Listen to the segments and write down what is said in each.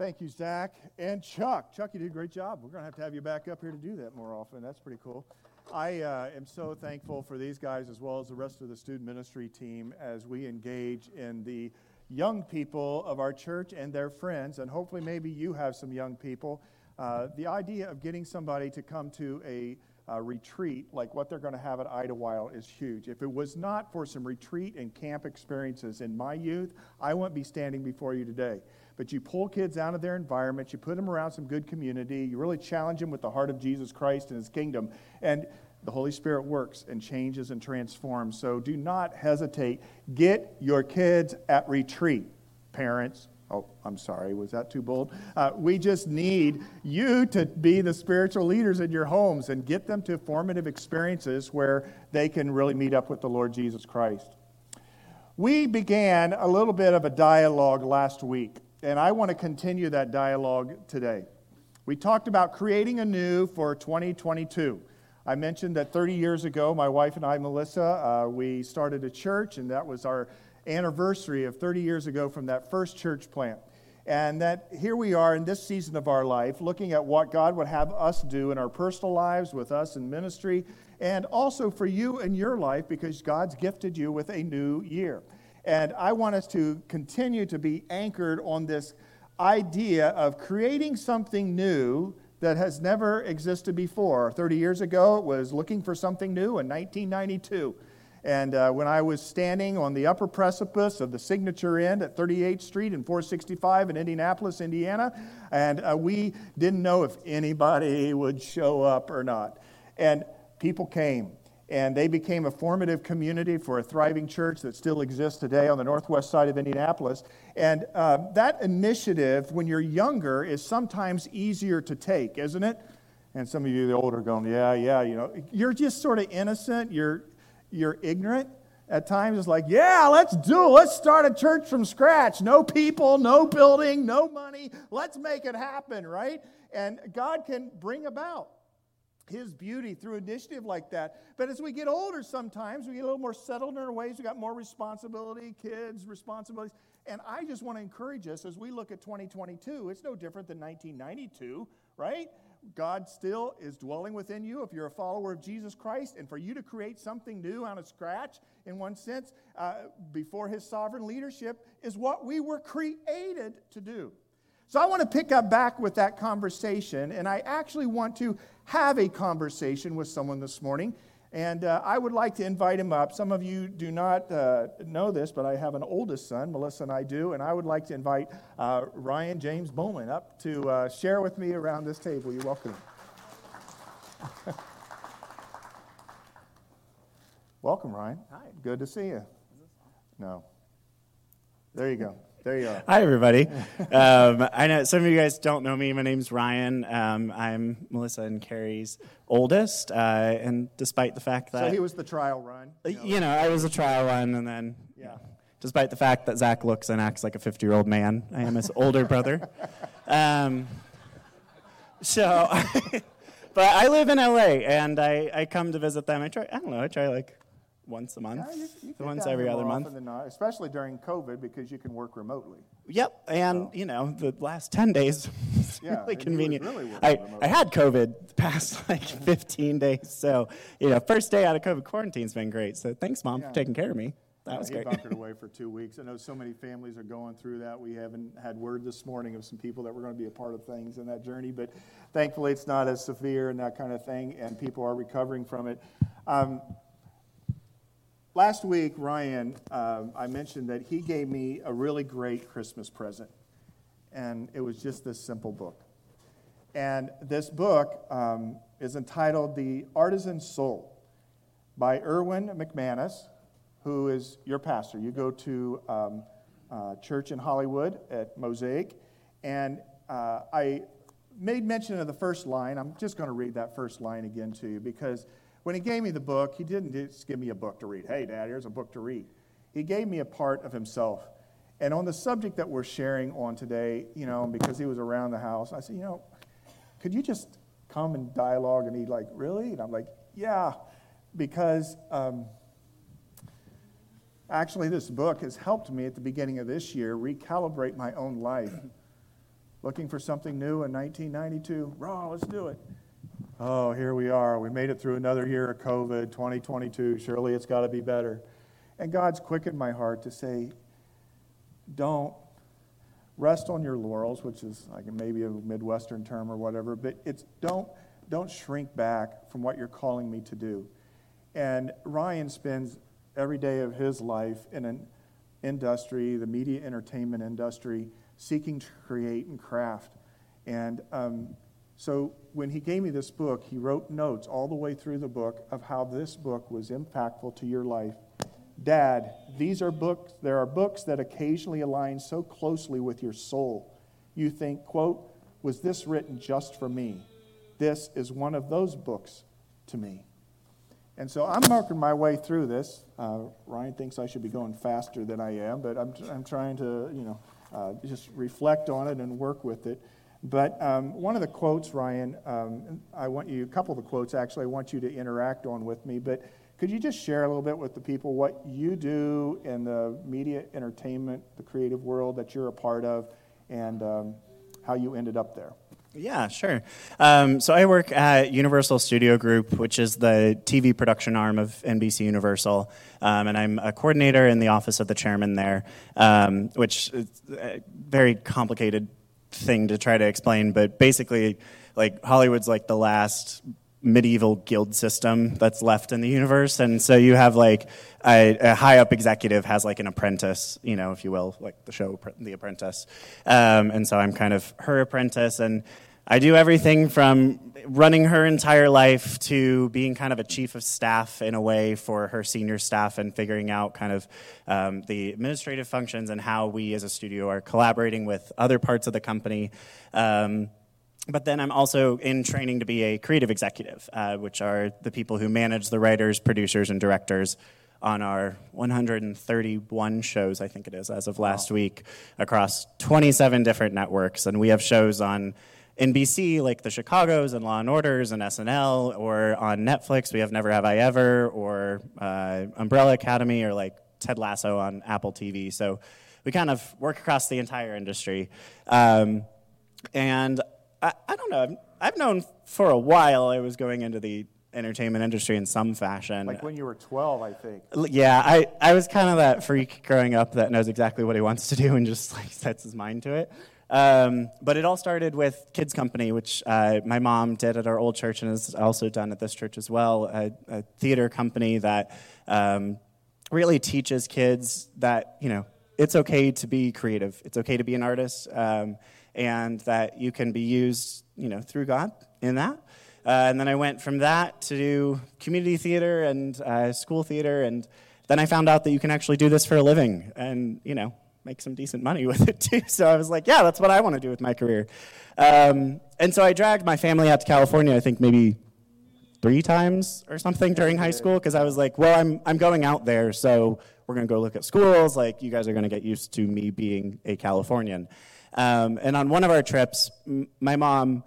Thank you, Zach. And Chuck. Chuck, you did a great job. We're going to have to have you back up here to do that more often. That's pretty cool. I uh, am so thankful for these guys as well as the rest of the student ministry team as we engage in the young people of our church and their friends. And hopefully, maybe you have some young people. Uh, the idea of getting somebody to come to a retreat like what they're going to have at Idlewild is huge. If it was not for some retreat and camp experiences in my youth, I wouldn't be standing before you today. But you pull kids out of their environment, you put them around some good community, you really challenge them with the heart of Jesus Christ and his kingdom. And the Holy Spirit works and changes and transforms. So do not hesitate. Get your kids at retreat, parents. Oh, I'm sorry, was that too bold? Uh, we just need you to be the spiritual leaders in your homes and get them to formative experiences where they can really meet up with the Lord Jesus Christ. We began a little bit of a dialogue last week, and I want to continue that dialogue today. We talked about creating anew for 2022. I mentioned that 30 years ago, my wife and I, Melissa, uh, we started a church, and that was our anniversary of 30 years ago from that first church plant. And that here we are in this season of our life, looking at what God would have us do in our personal lives, with us in ministry, and also for you in your life, because God's gifted you with a new year. And I want us to continue to be anchored on this idea of creating something new that has never existed before. 30 years ago, it was looking for something new in 1992. And uh, when I was standing on the upper precipice of the Signature Inn at 38th Street and 465 in Indianapolis, Indiana, and uh, we didn't know if anybody would show up or not. And people came, and they became a formative community for a thriving church that still exists today on the northwest side of Indianapolis. And uh, that initiative, when you're younger, is sometimes easier to take, isn't it? And some of you, the older, going, yeah, yeah, you know, you're just sort of innocent. You're you're ignorant at times. It's like, yeah, let's do it. Let's start a church from scratch. No people, no building, no money. Let's make it happen, right? And God can bring about his beauty through initiative like that. But as we get older, sometimes we get a little more settled in our ways. We got more responsibility, kids, responsibilities. And I just want to encourage us as we look at 2022, it's no different than 1992, right? God still is dwelling within you if you're a follower of Jesus Christ. And for you to create something new out of scratch, in one sense, uh, before his sovereign leadership, is what we were created to do. So I want to pick up back with that conversation, and I actually want to have a conversation with someone this morning. And uh, I would like to invite him up. Some of you do not uh, know this, but I have an oldest son, Melissa and I do, and I would like to invite uh, Ryan James Bowman up to uh, share with me around this table. You're welcome. welcome, Ryan. Hi. Good to see you. No. There you go. There you are. Hi, everybody. um, I know some of you guys don't know me. My name's Ryan. Um, I'm Melissa and Kerry's oldest, uh, and despite the fact that so he was the trial run, you know, you know I was a trial run, and then yeah. despite the fact that Zach looks and acts like a 50 year old man, I am his older brother. Um, so, but I live in LA, and I, I come to visit them. I try. I don't know. I try like once a month, yeah, you, you once every other month. Not, especially during COVID because you can work remotely. Yep, and so. you know the last ten days yeah, really convenient. Really I, I had COVID the past like 15 days, so you know first day out of COVID quarantine's been great. So thanks, mom, yeah. for taking care of me. That was he great. bunkered away for two weeks. I know so many families are going through that. We haven't had word this morning of some people that were going to be a part of things in that journey, but thankfully it's not as severe and that kind of thing, and people are recovering from it. Um, Last week, Ryan, uh, I mentioned that he gave me a really great Christmas present, and it was just this simple book. And this book um, is entitled The Artisan Soul by Erwin McManus, who is your pastor. You go to um, uh, church in Hollywood at Mosaic, and uh, I made mention of the first line. I'm just going to read that first line again to you because when he gave me the book, he didn't just give me a book to read. Hey, Dad, here's a book to read. He gave me a part of himself. And on the subject that we're sharing on today, you know, because he was around the house, I said, you know, could you just come and dialogue? And he's like, really? And I'm like, yeah, because um, actually this book has helped me at the beginning of this year recalibrate my own life looking for something new in 1992. Raw, let's do it. Oh, here we are. We made it through another year of COVID, 2022. Surely it's got to be better. And God's quickened my heart to say, don't rest on your laurels, which is like maybe a Midwestern term or whatever, but it's don't, don't shrink back from what you're calling me to do. And Ryan spends every day of his life in an industry, the media entertainment industry, seeking to create and craft. And um, so when he gave me this book, he wrote notes all the way through the book of how this book was impactful to your life. Dad, these are books, there are books that occasionally align so closely with your soul. You think, quote, was this written just for me? This is one of those books to me. And so I'm marking my way through this. Uh, Ryan thinks I should be going faster than I am, but I'm, I'm trying to, you know, uh, just reflect on it and work with it. But um, one of the quotes, Ryan, um, I want you, a couple of the quotes actually, I want you to interact on with me. But could you just share a little bit with the people what you do in the media entertainment, the creative world that you're a part of, and um, how you ended up there? Yeah, sure. Um, so I work at Universal Studio Group, which is the TV production arm of NBC Universal, um, and I'm a coordinator in the office of the chairman there, um, which is a very complicated thing to try to explain. But basically, like Hollywood's like the last medieval guild system that's left in the universe and so you have like a, a, high up executive has like an apprentice you know if you will like the show the apprentice um, and so i'm kind of her apprentice and i do everything from running her entire life to being kind of a chief of staff in a way for her senior staff and figuring out kind of um, the administrative functions and how we as a studio are collaborating with other parts of the company um, but then I'm also in training to be a creative executive, uh, which are the people who manage the writers, producers, and directors on our 131 shows, I think it is, as of last wow. week, across 27 different networks. And we have shows on NBC, like the Chicago's and Law and Orders and SNL, or on Netflix, we have Never Have I Ever, or uh, Umbrella Academy, or like Ted Lasso on Apple TV. So we kind of work across the entire industry. Um, and I, I don't know. I've known for a while I was going into the entertainment industry in some fashion. Like when you were 12, I think. Yeah, I, I was kind of that freak growing up that knows exactly what he wants to do and just like sets his mind to it. Um, but it all started with Kids Company, which uh, my mom did at our old church and has also done at this church as well, a, a theater company that um, really teaches kids that, you know, it's okay to be creative. It's okay to be an artist. Um, and that you can be used, you know, through God in that. Uh, and then I went from that to do community theater and uh, school theater, and then I found out that you can actually do this for a living, and you know, make some decent money with it too. So I was like, yeah, that's what I want to do with my career. Um, and so I dragged my family out to California. I think maybe three times or something during high school because I was like, well, I'm I'm going out there, so we're gonna go look at schools. Like, you guys are gonna get used to me being a Californian. Um, and on one of our trips, m- my mom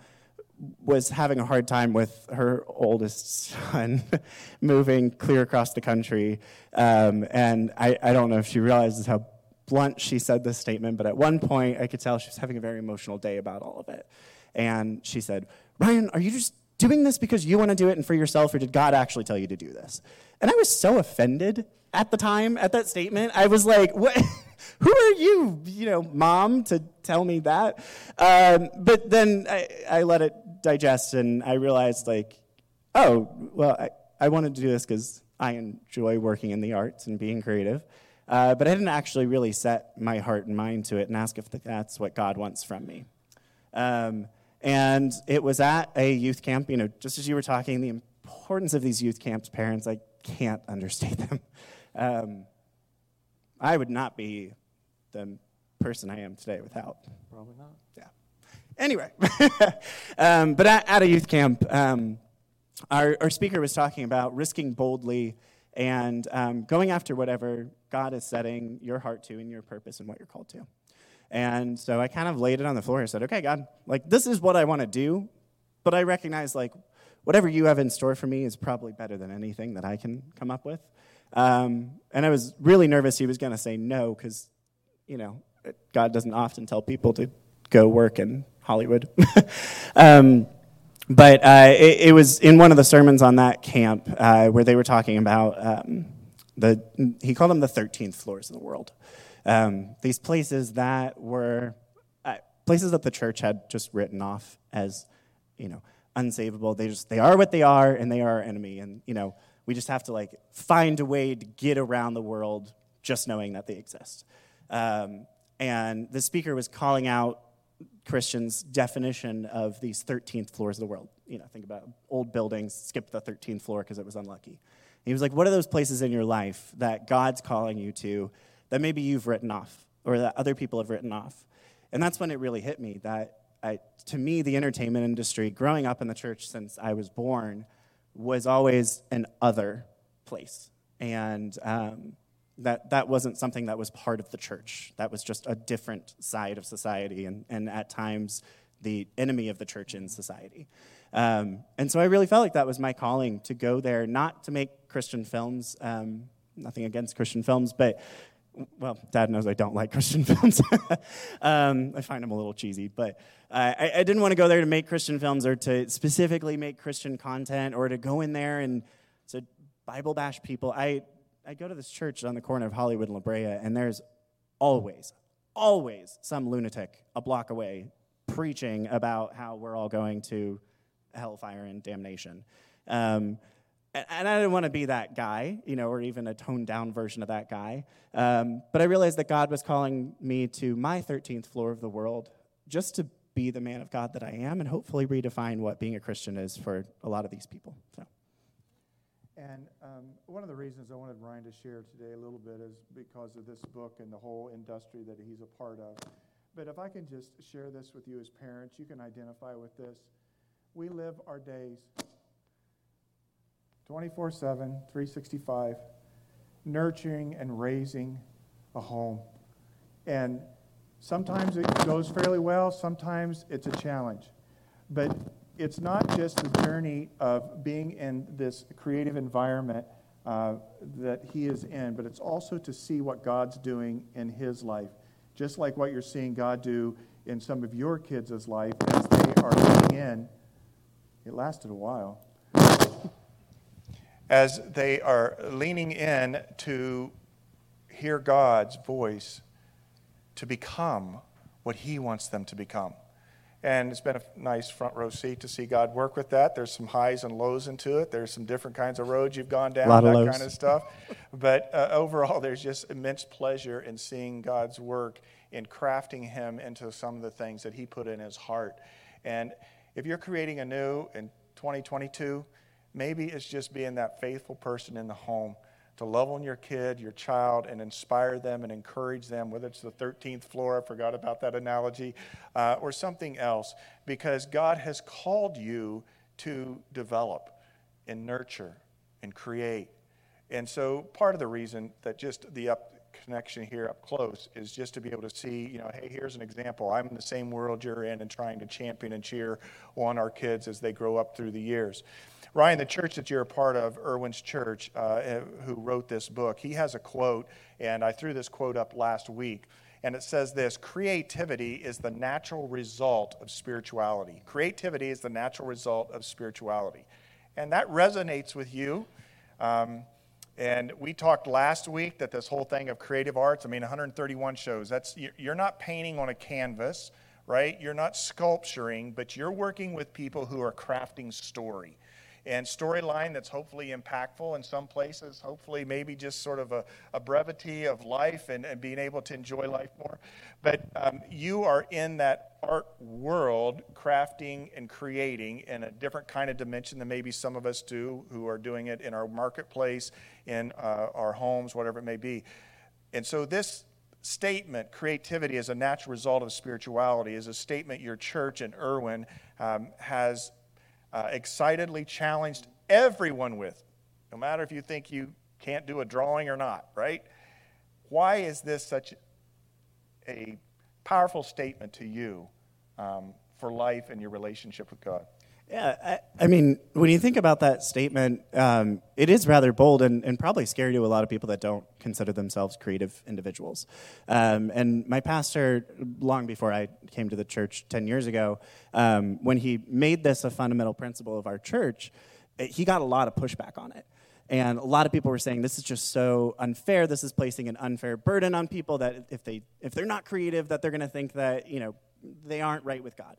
was having a hard time with her oldest son moving clear across the country. Um, and I, I don't know if she realizes how blunt she said this statement, but at one point I could tell she was having a very emotional day about all of it. And she said, Ryan, are you just doing this because you want to do it and for yourself, or did God actually tell you to do this? And I was so offended at the time at that statement. I was like, what? Who are you, you know, mom, to tell me that? Um, but then I, I, let it digest and I realized, like, oh, well, I, I wanted to do this because I enjoy working in the arts and being creative. Uh, but I didn't actually really set my heart and mind to it and ask if that's what God wants from me. Um, and it was at a youth camp, you know, just as you were talking, the importance of these youth camps, parents, I can't understate them. Um, I would not be the person I am today without. Probably not. Yeah. Anyway, um, but at, at, a youth camp, um, our, our speaker was talking about risking boldly and um, going after whatever God is setting your heart to and your purpose and what you're called to. And so I kind of laid it on the floor and said, okay, God, like this is what I want to do, but I recognize like whatever you have in store for me is probably better than anything that I can come up with. Um, and I was really nervous he was going to say no because, you know, God doesn't often tell people to go work in Hollywood. um, but uh, it, it, was in one of the sermons on that camp uh, where they were talking about um, the, he called them the 13th floors of the world. Um, these places that were uh, places that the church had just written off as, you know, unsavable. They just, they are what they are and they are our enemy. And, you know, we just have to like find a way to get around the world just knowing that they exist. Um, and the speaker was calling out Christians' definition of these 13th floors of the world. You know, think about old buildings, skip the 13th floor because it was unlucky. And he was like, What are those places in your life that God's calling you to that maybe you've written off or that other people have written off? And that's when it really hit me that I, to me, the entertainment industry, growing up in the church since I was born, was always an other place. And um, that, that wasn't something that was part of the church. That was just a different side of society, and, and at times the enemy of the church in society. Um, and so I really felt like that was my calling to go there, not to make Christian films, um, nothing against Christian films, but well, Dad knows I don't like Christian films. um, I find them a little cheesy, but I, I, didn't want to go there to make Christian films or to specifically make Christian content or to go in there and to Bible bash people. I I go to this church on the corner of Hollywood and La Brea, and there's always, always some lunatic a block away preaching about how we're all going to hellfire and damnation. Um, and I didn't want to be that guy, you know, or even a toned down version of that guy. Um, but I realized that God was calling me to my 13th floor of the world just to be the man of God that I am and hopefully redefine what being a Christian is for a lot of these people. So. And um, one of the reasons I wanted Ryan to share today a little bit is because of this book and the whole industry that he's a part of. But if I can just share this with you as parents, you can identify with this. We live our days 24 7, 365, nurturing and raising a home. And sometimes it goes fairly well, sometimes it's a challenge. But it's not just the journey of being in this creative environment uh, that he is in, but it's also to see what God's doing in his life. Just like what you're seeing God do in some of your kids' life as they are leaning in. It lasted a while. As they are leaning in to hear God's voice to become what he wants them to become. And it's been a nice front row seat to see God work with that. There's some highs and lows into it. There's some different kinds of roads you've gone down, that kind of stuff. but uh, overall, there's just immense pleasure in seeing God's work in crafting Him into some of the things that He put in His heart. And if you're creating a new in 2022, maybe it's just being that faithful person in the home to love on your kid, your child, and inspire them and encourage them, whether it's the 13th floor, I forgot about that analogy, uh, or something else, because God has called you to develop and nurture and create. And so part of the reason that just the up connection here up close is just to be able to see, you know, hey, here's an example. I'm in the same world you're in and trying to champion and cheer on our kids as they grow up through the years. Ryan, the church that you're a part of, Erwin's Church, uh, who wrote this book, he has a quote, and I threw this quote up last week. And it says this Creativity is the natural result of spirituality. Creativity is the natural result of spirituality. And that resonates with you. Um, and we talked last week that this whole thing of creative arts, I mean, 131 shows, that's, you're not painting on a canvas, right? You're not sculpturing, but you're working with people who are crafting story and storyline that's hopefully impactful in some places, hopefully, maybe just sort of a, a brevity of life and, and, being able to enjoy life more. But um, you are in that art world, crafting and creating in a different kind of dimension than maybe some of us do who are doing it in our marketplace, in uh, our homes, whatever it may be. And so, this statement, creativity as a natural result of spirituality, is a statement your church in Erwin um, has uh, excitedly challenged everyone with, no matter if you think you can't do a drawing or not, right? Why is this such a powerful statement to you um, for life and your relationship with God? Yeah, I, I, mean, when you think about that statement, um, it is rather bold and, and, probably scary to a lot of people that don't consider themselves creative individuals. Um, and my pastor, long before I came to the church 10 years ago, um, when he made this a fundamental principle of our church, he got a lot of pushback on it. And a lot of people were saying this is just so unfair. This is placing an unfair burden on people that if they if they're not creative, that they're going to think that you know they aren't right with God.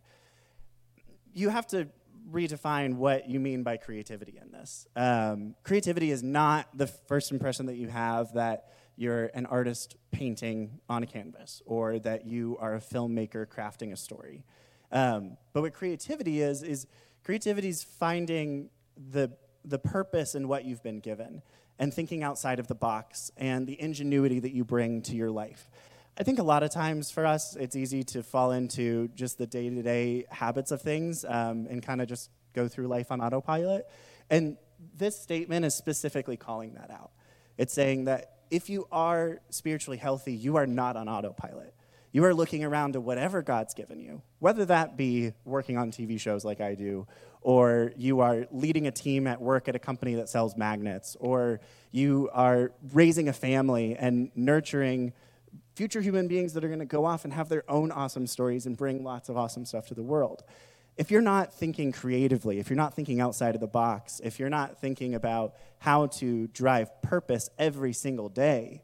You have to redefine what you mean by creativity in this. Um, creativity is not the first impression that you have that you're an artist painting on a canvas or that you are a filmmaker crafting a story. Um, but what creativity is, is creativity is finding the, the purpose in what you've been given and thinking outside of the box and the ingenuity that you bring to your life. I think a lot of times for us, it's easy to fall into just the day to day habits of things um, and kind of just go through life on autopilot. And this statement is specifically calling that out. It's saying that if you are spiritually healthy, you are not on autopilot. You are looking around to whatever God's given you, whether that be working on TV shows like I do, or you are leading a team at work at a company that sells magnets, or you are raising a family and nurturing future human beings that are going to go off and have their own awesome stories and bring lots of awesome stuff to the world. If you're not thinking creatively, if you're not thinking outside of the box, if you're not thinking about how to drive purpose every single day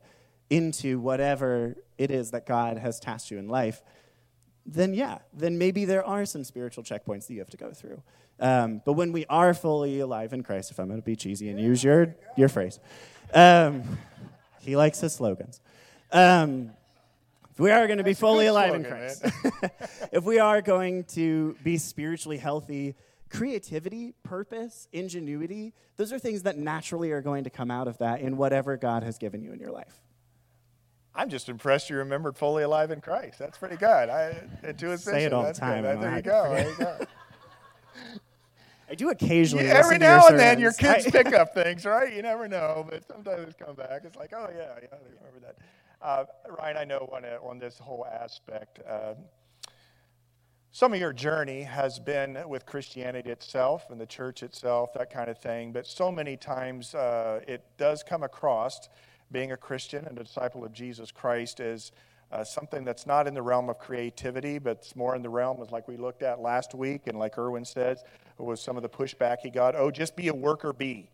into whatever it is that God has tasked you in life, then yeah, then maybe there are some spiritual checkpoints that you have to go through. Um, but when we are fully alive in Christ, if I'm going to be cheesy and use your, your phrase, um, he likes his slogans. Um, we are going to be fully alive slogan, in Christ, if we are going to be spiritually healthy, creativity, purpose, ingenuity, those are things that naturally are going to come out of that in whatever God has given you in your life. I'm just impressed you remembered fully alive in Christ. That's pretty good. I, to his Say it all the time. There you go. There you go. I do occasionally. Yeah, every now and then, your kids pick up things, right? You never know, but sometimes it's come back. It's like, oh yeah, yeah, I remember that. Uh, Ryan, I know on, a, on this whole aspect, uh, some of your journey has been with Christianity itself and the church itself, that kind of thing. But so many times uh, it does come across being a Christian and a disciple of Jesus Christ as uh, something that's not in the realm of creativity, but it's more in the realm of like we looked at last week, and like Erwin says, was some of the pushback he got. Oh, just be a worker bee.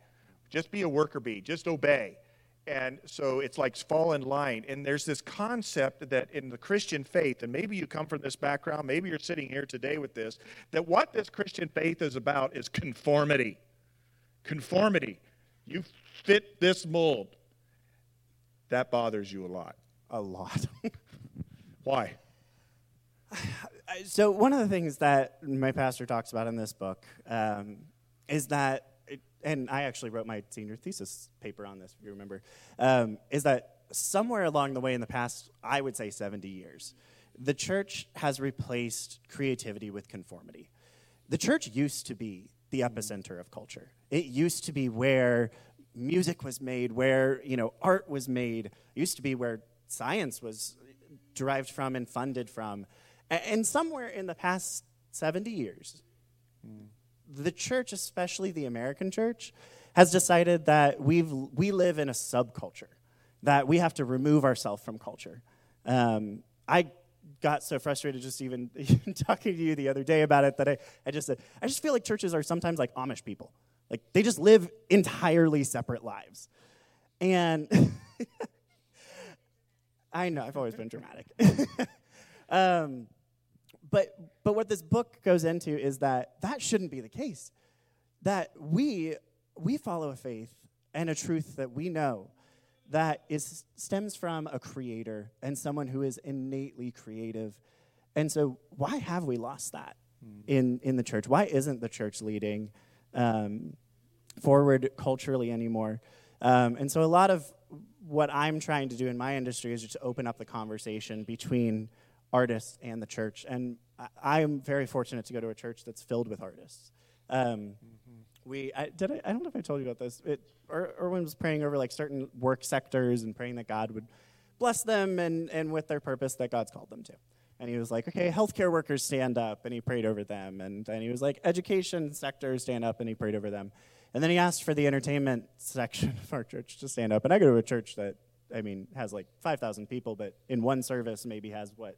Just be a worker bee. Just obey. And so it's like fall in line. And there's this concept that in the Christian faith, and maybe you come from this background, maybe you're sitting here today with this, that what this Christian faith is about is conformity. Conformity. You fit this mold. That bothers you a lot. A lot. Why? So, one of the things that my pastor talks about in this book um, is that and I actually wrote my senior thesis paper on this, if you remember, um, is that somewhere along the way in the past, I would say 70 years, the church has replaced creativity with conformity. The church used to be the epicenter of culture. It used to be where music was made, where you know art was made. It used to be where science was derived from and funded from. And somewhere in the past 70 years, mm the church, especially the American church, has decided that we've, we live in a subculture, that we have to remove ourselves from culture. Um, I got so frustrated just even, talking to you the other day about it that I, I just said, I just feel like churches are sometimes like Amish people. Like they just live entirely separate lives. And I know, I've always been dramatic. um, but, but what this book goes into is that that shouldn't be the case. That we, we follow a faith and a truth that we know that is, stems from a creator and someone who is innately creative. And so, why have we lost that mm. in, in the church? Why isn't the church leading um, forward culturally anymore? Um, and so, a lot of what I'm trying to do in my industry is just to open up the conversation between artists and the church. And I, am very fortunate to go to a church that's filled with artists. Um, mm-hmm. We I, did I, I don't know if I told you about this. It, er, Erwin was praying over like certain work sectors and praying that God would bless them and, and with their purpose that God's called them to. And he was like, okay, healthcare workers stand up, and he prayed over them. And then he was like, education sector stand up, and he prayed over them. And then he asked for the entertainment section of our church to stand up. And I go to a church that, I mean, has like 5,000 people, but in one service maybe has what,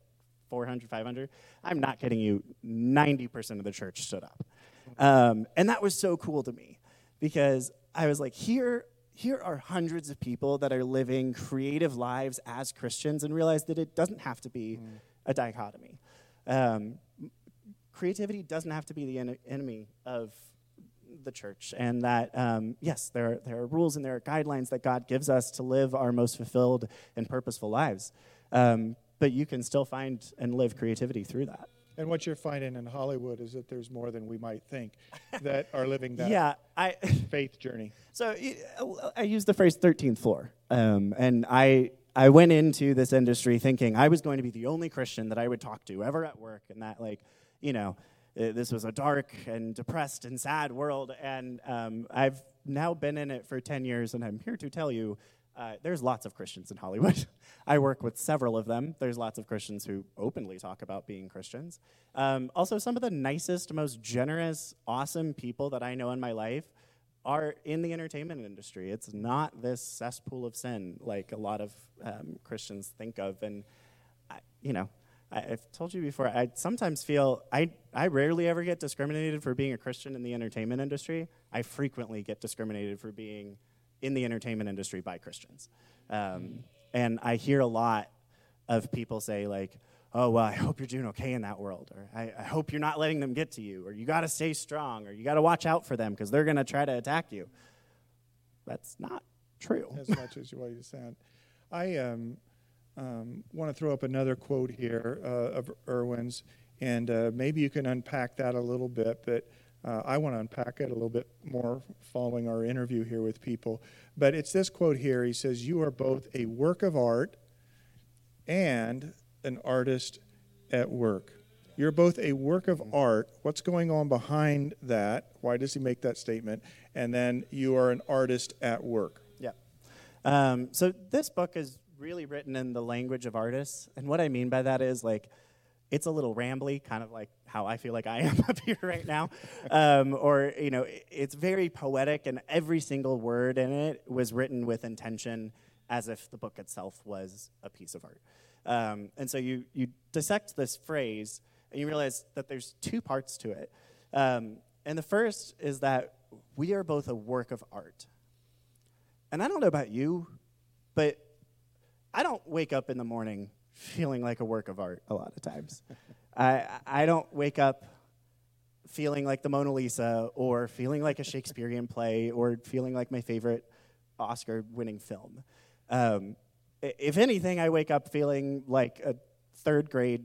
400, 500? I'm not kidding you, 90% of the church stood up. Um, and that was so cool to me because I was like, here, here are hundreds of people that are living creative lives as Christians and realize that it doesn't have to be mm. a dichotomy. Um, creativity doesn't have to be the en- enemy of the church, and that um, yes, there are, there are rules and there are guidelines that God gives us to live our most fulfilled and purposeful lives. Um, but you can still find and live creativity through that. And what you're finding in Hollywood is that there's more than we might think that are living that yeah, I, faith journey. So I use the phrase 13th floor. Um, and I, I went into this industry thinking I was going to be the only Christian that I would talk to ever at work, and that, like, you know, this was a dark and depressed and sad world. And um, I've now been in it for 10 years, and I'm here to tell you uh, there's lots of Christians in Hollywood. I work with several of them. There's lots of Christians who openly talk about being Christians. Um, also, some of the nicest, most generous, awesome people that I know in my life are in the entertainment industry. It's not this cesspool of sin like a lot of um, Christians think of. And, I, you know, I, have told you before, I sometimes feel I, I rarely ever get discriminated for being a Christian in the entertainment industry. I frequently get discriminated for being in the entertainment industry by Christians. Um, and I hear a lot of people say, like, oh, well, I hope you're doing okay in that world, or I, I hope you're not letting them get to you, or you got to stay strong, or you got to watch out for them because they're going to try to attack you. That's not true. As much as you what you said. I um, um, want to throw up another quote here uh, of Erwin's, and uh, maybe you can unpack that a little bit, but uh, I want to unpack it a little bit more following our interview here with people. But it's this quote here. He says, You are both a work of art and an artist at work. You're both a work of art. What's going on behind that? Why does he make that statement? And then you are an artist at work. Yeah. Um, so this book is really written in the language of artists. And what I mean by that is like, it's a little rambly, kind of like how I feel like I am up here right now. Um, or, you know, it's very poetic, and every single word in it was written with intention as if the book itself was a piece of art. Um, and so you, you dissect this phrase, and you realize that there's two parts to it. Um, and the first is that we are both a work of art. And I don't know about you, but I don't wake up in the morning feeling like a work of art a lot of times. I, I don't wake up feeling like the Mona Lisa or feeling like a Shakespearean play or feeling like my favorite Oscar winning film. Um, if anything, I wake up feeling like a third grade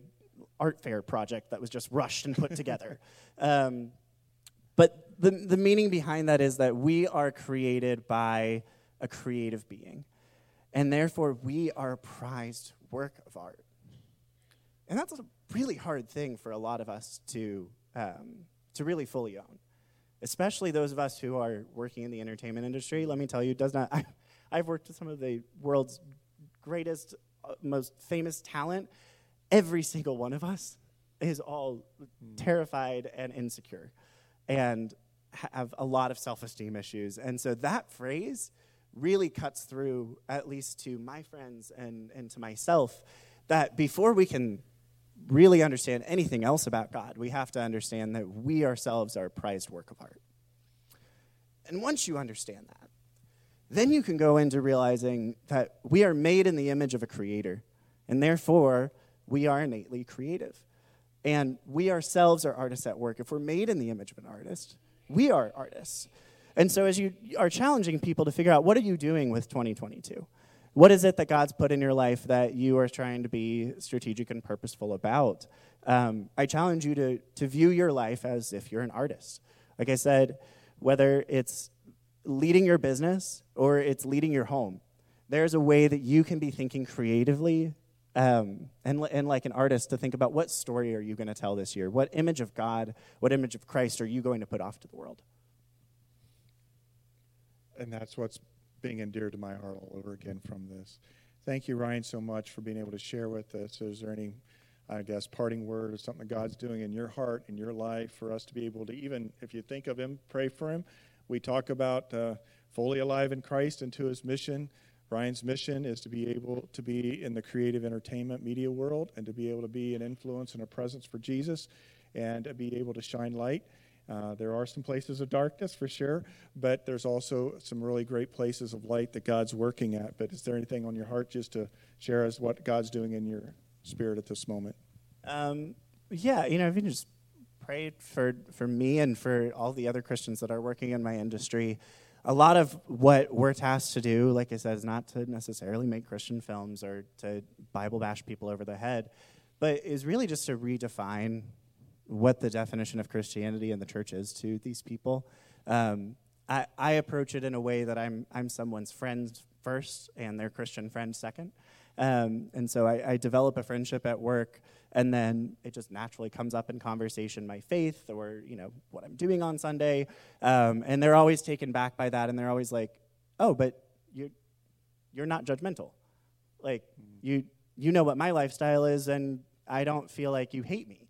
art fair project that was just rushed and put together. Um, but the, the meaning behind that is that we are created by a creative being. And therefore, we are prized work of art. And that's a really hard thing for a lot of us to, um, to really fully own, especially those of us who are working in the entertainment industry. Let me tell you, does not. I, I've worked with some of the world's greatest, uh, most famous talent. Every single one of us is all mm. terrified and insecure and have a lot of self esteem issues. And so that phrase really cuts through, at least to my friends and, and to myself, that before we can really understand anything else about God, we have to understand that we ourselves are a prized work of art. And once you understand that, then you can go into realizing that we are made in the image of a creator, and therefore we are innately creative. And we ourselves are artists at work. If we're made in the image of an artist, we are artists. And so, as you are challenging people to figure out what are you doing with 2022? What is it that God's put in your life that you are trying to be strategic and purposeful about? Um, I challenge you to, to view your life as if you're an artist. Like I said, whether it's leading your business or it's leading your home, there's a way that you can be thinking creatively um, and, and like an artist to think about what story are you going to tell this year? What image of God, what image of Christ are you going to put off to the world? And that's what's being endeared to my heart all over again from this. Thank you, Ryan, so much for being able to share with us. Is there any I guess, parting word or something that God's doing in your heart, in your life, for us to be able to even, if you think of Him, pray for Him. We talk about uh, fully alive in Christ and to His mission. Ryan's mission is to be able to be in the creative entertainment media world and to be able to be an influence and a presence for Jesus and be able to shine light. Uh, there are some places of darkness for sure, but there's also some really great places of light that God's working at. But is there anything on your heart just to share as what God's doing in your spirit at this moment? Um, yeah, you know, if you just pray for, for me and for all the other Christians that are working in my industry. A lot of what we're tasked to do, like I said, is not to necessarily make Christian films or to Bible bash people over the head, but is really just to redefine what the definition of Christianity and the church is to these people. Um, I, I, approach it in a way that I'm, I'm someone's friend first and their Christian friend second. Um, and so I, I, develop a friendship at work, and then it just naturally comes up in conversation my faith or you know what I'm doing on Sunday. Um, and they're always taken back by that, and they're always like, "Oh, but you you're not judgmental. Like mm. you you know what my lifestyle is, and I don't feel like you hate me."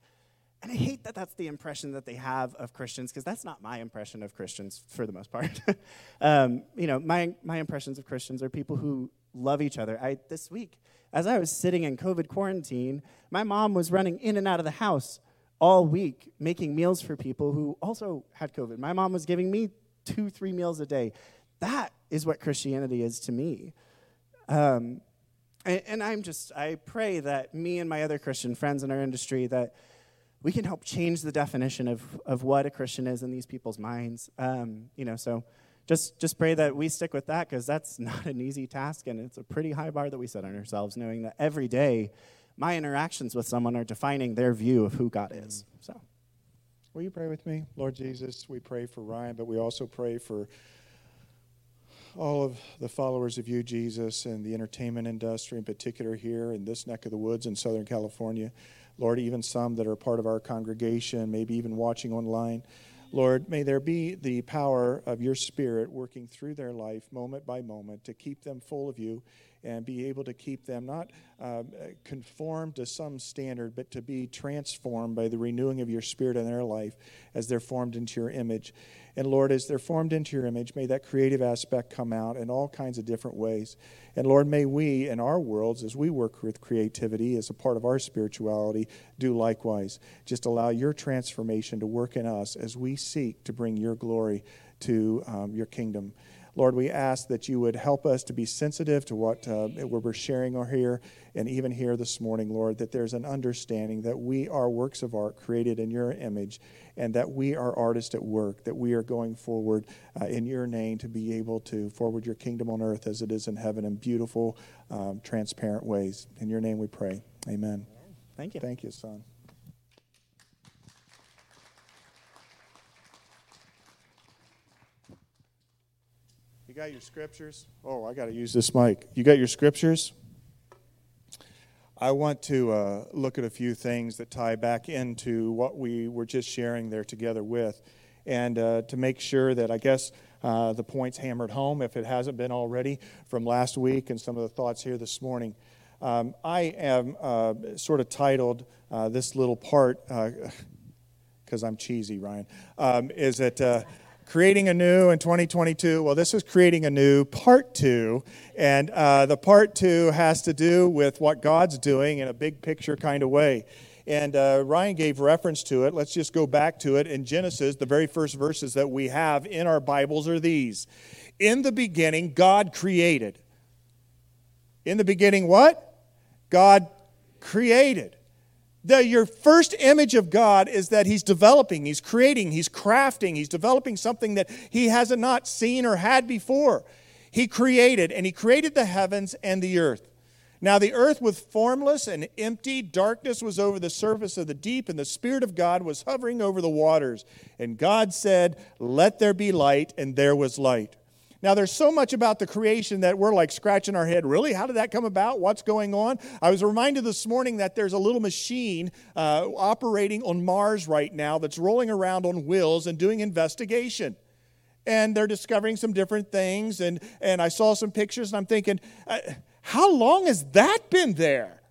And I hate that that's the impression that they have of Christians, because that's not my impression of Christians for the most part. um, you know, my, my impressions of Christians are people who love each other. I, this week, as I was sitting in COVID quarantine, my mom was running in and out of the house all week making meals for people who also had COVID. My mom was giving me two, three meals a day. That is what Christianity is to me. Um, and, and I'm just, I pray that me and my other Christian friends in our industry, that we can help change the definition of, of what a Christian is in these people's minds. Um, you know, so just just pray that we stick with that because that's not an easy task and it's a pretty high bar that we set on ourselves, knowing that every day my interactions with someone are defining their view of who God is. So, will you pray with me, Lord Jesus? We pray for Ryan, but we also pray for all of the followers of you, Jesus, and the entertainment industry in particular here in this neck of the woods in Southern California. Lord, even some that are part of our congregation, maybe even watching online. Lord, may there be the power of your Spirit working through their life moment by moment to keep them full of you and be able to keep them not uh, conformed to some standard, but to be transformed by the renewing of your Spirit in their life as they're formed into your image. And Lord, as they're formed into your image, may that creative aspect come out in all kinds of different ways. And Lord, may we in our worlds, as we work with creativity as a part of our spirituality, do likewise. Just allow your transformation to work in us as we seek to bring your glory to um, your kingdom. Lord, we ask that you would help us to be sensitive to what uh, we're sharing or here and even here this morning, Lord, that there's an understanding that we are works of art created in your image and that we are artists at work, that we are going forward uh, in your name to be able to forward your kingdom on earth as it is in heaven in beautiful, um, transparent ways. In your name we pray. Amen. Thank you. Thank you, son. You got your scriptures? Oh, I got to use this mic. You got your scriptures? I want to uh, look at a few things that tie back into what we were just sharing there together with, and uh, to make sure that I guess uh, the points hammered home, if it hasn't been already, from last week and some of the thoughts here this morning. Um, I am uh, sort of titled uh, this little part, because uh, I'm cheesy, Ryan, um, is that creating a new in 2022. Well, this is creating a new part two. And uh, the part two has to do with what God's doing in a big picture kind of way. And uh, Ryan gave reference to it. Let's just go back to it. In Genesis, the very first verses that we have in our Bibles are these In the beginning, God created. In the beginning, what? God created the, your first image of God is that He's developing, He's creating, He's crafting, He's developing something that He hasn't not seen or had before. He created, and He created the heavens and the earth. Now the earth was formless and empty, darkness was over the surface of the deep, and the Spirit of God was hovering over the waters. And God said, Let there be light, and there was light. Now, there's so much about the creation that we're like scratching our head. Really? How did that come about? What's going on? I was reminded this morning that there's a little machine uh, operating on Mars right now that's rolling around on wheels and doing investigation. And they're discovering some different things. And, and I saw some pictures, and I'm thinking, uh, how long has that been there?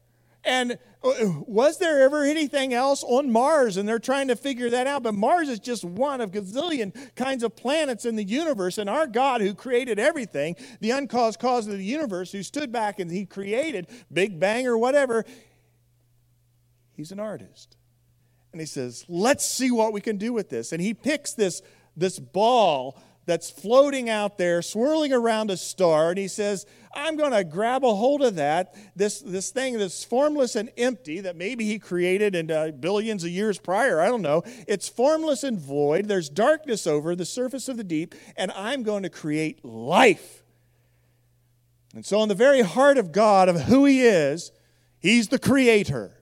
And Uh, was there ever anything else on Mars? And they're trying to figure that out. But Mars is just one of gazillion kinds of planets in the universe. And our God, who created everything, the uncaused cause of the universe, who stood back and he created Big Bang or whatever, he's an artist. And he says, let's see what we can do with this. And he picks this, this ball that's floating out there, swirling around a star, and he says, I'm going to grab a hold of that, this, this thing that's formless and empty that maybe he created in uh, billions of years prior. I don't know. It's formless and void. There's darkness over the surface of the deep, and I'm going to create life. And so, in the very heart of God, of who he is, he's the creator.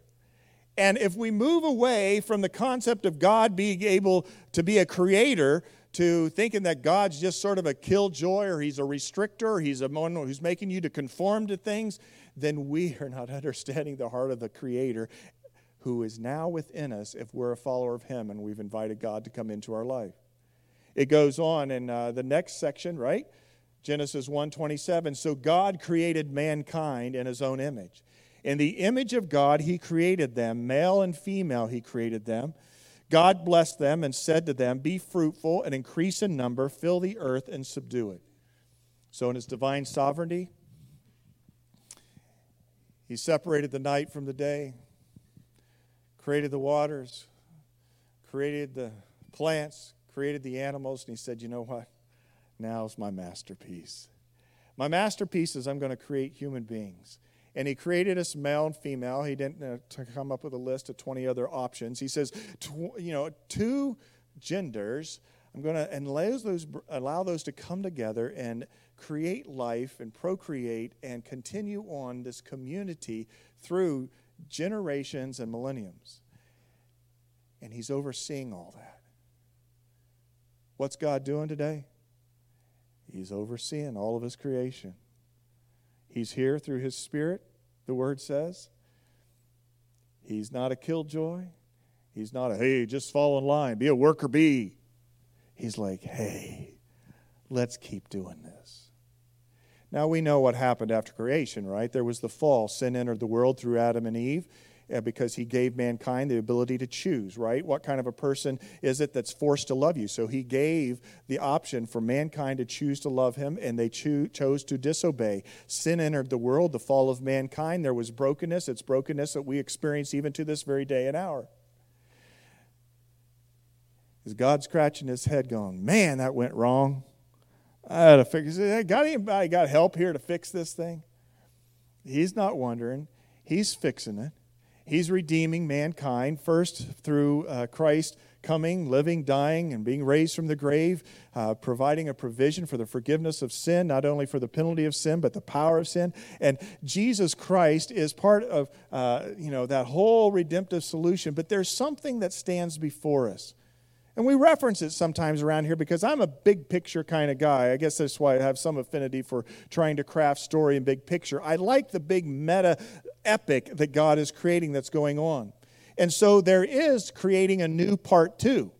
And if we move away from the concept of God being able to be a creator, to thinking that God's just sort of a killjoy or he's a restrictor, or he's a one who's making you to conform to things, then we are not understanding the heart of the Creator who is now within us if we're a follower of him and we've invited God to come into our life. It goes on in uh, the next section, right? Genesis 1:27. So God created mankind in his own image. In the image of God he created them, male and female he created them. God blessed them and said to them, Be fruitful and increase in number, fill the earth and subdue it. So, in his divine sovereignty, he separated the night from the day, created the waters, created the plants, created the animals, and he said, You know what? Now's my masterpiece. My masterpiece is I'm going to create human beings. And he created us male and female. He didn't uh, come up with a list of 20 other options. He says, tw- you know, two genders. I'm going to allow those, allow those to come together and create life and procreate and continue on this community through generations and millenniums. And he's overseeing all that. What's God doing today? He's overseeing all of his creation. He's here through his spirit, the word says. He's not a killjoy. He's not a, hey, just fall in line, be a worker bee. He's like, hey, let's keep doing this. Now we know what happened after creation, right? There was the fall. Sin entered the world through Adam and Eve Uh, because he gave mankind the ability to choose, right? What kind of a person is it that's forced to love you? So he gave the option for mankind to choose to love him, and they cho- chose to disobey. Sin entered the world, the fall of mankind. There was brokenness. It's brokenness that we experience even to this very day and hour. Is God scratching his head, going, Man, that went wrong? I had to fix it. Got anybody got help here to fix this thing? He's not wondering. He's fixing it. He's redeeming mankind, first through uh, Christ coming, living, dying, and being raised from the grave, uh, providing a provision for the forgiveness of sin, not only for the penalty of sin, but the power of sin. And Jesus Christ is part of uh, you know that whole redemptive solution. But there's something that stands before us. And we reference it sometimes around here because I'm a big picture kind of guy. I guess that's why I have some affinity for trying to craft story and big picture. I like the big meta epic that God is creating that's going on. And so there is creating a new part two.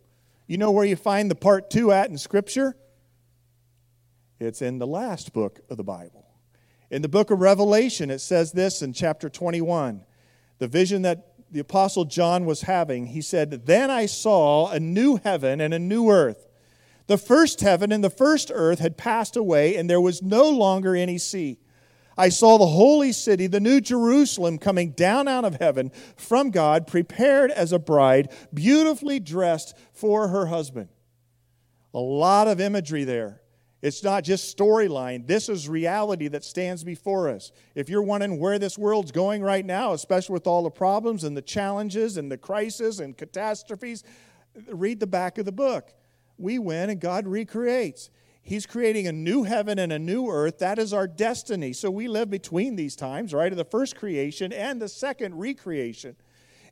You know where you find the part two at in Scripture? It's in the last book of the Bible. In the book of Revelation, it says this in chapter 21 the vision that the Apostle John was having. He said, Then I saw a new heaven and a new earth. The first heaven and the first earth had passed away, and there was no longer any sea. I saw the holy city, the new Jerusalem, coming down out of heaven from God, prepared as a bride, beautifully dressed for her husband. A lot of imagery there. It's not just storyline. This is reality that stands before us. If you're wondering where this world's going right now, especially with all the problems and the challenges and the crises and catastrophes, read the back of the book. We win and God recreates. He's creating a new heaven and a new earth. That is our destiny. So we live between these times, right? Of the first creation and the second recreation.